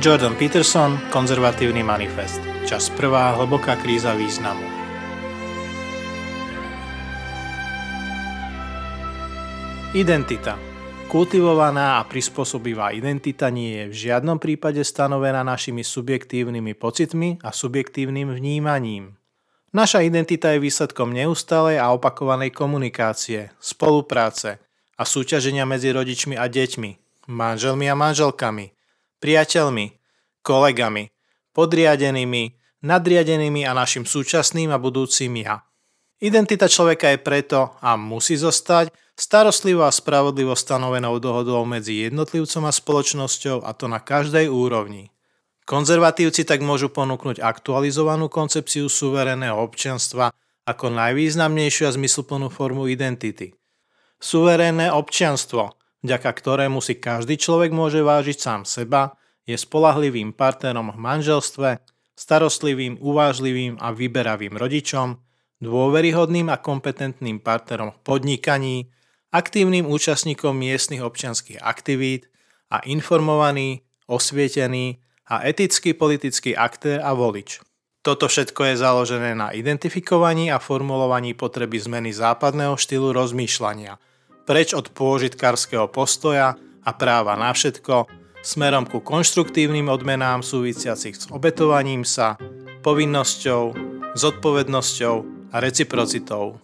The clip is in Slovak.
Jordan Peterson, Konzervatívny manifest. Čas prvá, hlboká kríza významu. Identita. Kultivovaná a prispôsobivá identita nie je v žiadnom prípade stanovená našimi subjektívnymi pocitmi a subjektívnym vnímaním. Naša identita je výsledkom neustálej a opakovanej komunikácie, spolupráce a súťaženia medzi rodičmi a deťmi, manželmi a manželkami, priateľmi, kolegami, podriadenými, nadriadenými a našim súčasným a budúcim ja. Identita človeka je preto a musí zostať starostlivo a spravodlivo stanovenou dohodou medzi jednotlivcom a spoločnosťou a to na každej úrovni. Konzervatívci tak môžu ponúknuť aktualizovanú koncepciu suverénneho občianstva ako najvýznamnejšiu a zmysluplnú formu identity. Suverénne občianstvo vďaka ktorému si každý človek môže vážiť sám seba, je spolahlivým partnerom v manželstve, starostlivým, uvážlivým a vyberavým rodičom, dôveryhodným a kompetentným partnerom v podnikaní, aktívnym účastníkom miestnych občianských aktivít a informovaný, osvietený a etický politický aktér a volič. Toto všetko je založené na identifikovaní a formulovaní potreby zmeny západného štýlu rozmýšľania – preč od pôžitkárskeho postoja a práva na všetko, smerom ku konštruktívnym odmenám súvisiacich s obetovaním sa, povinnosťou, zodpovednosťou a reciprocitou.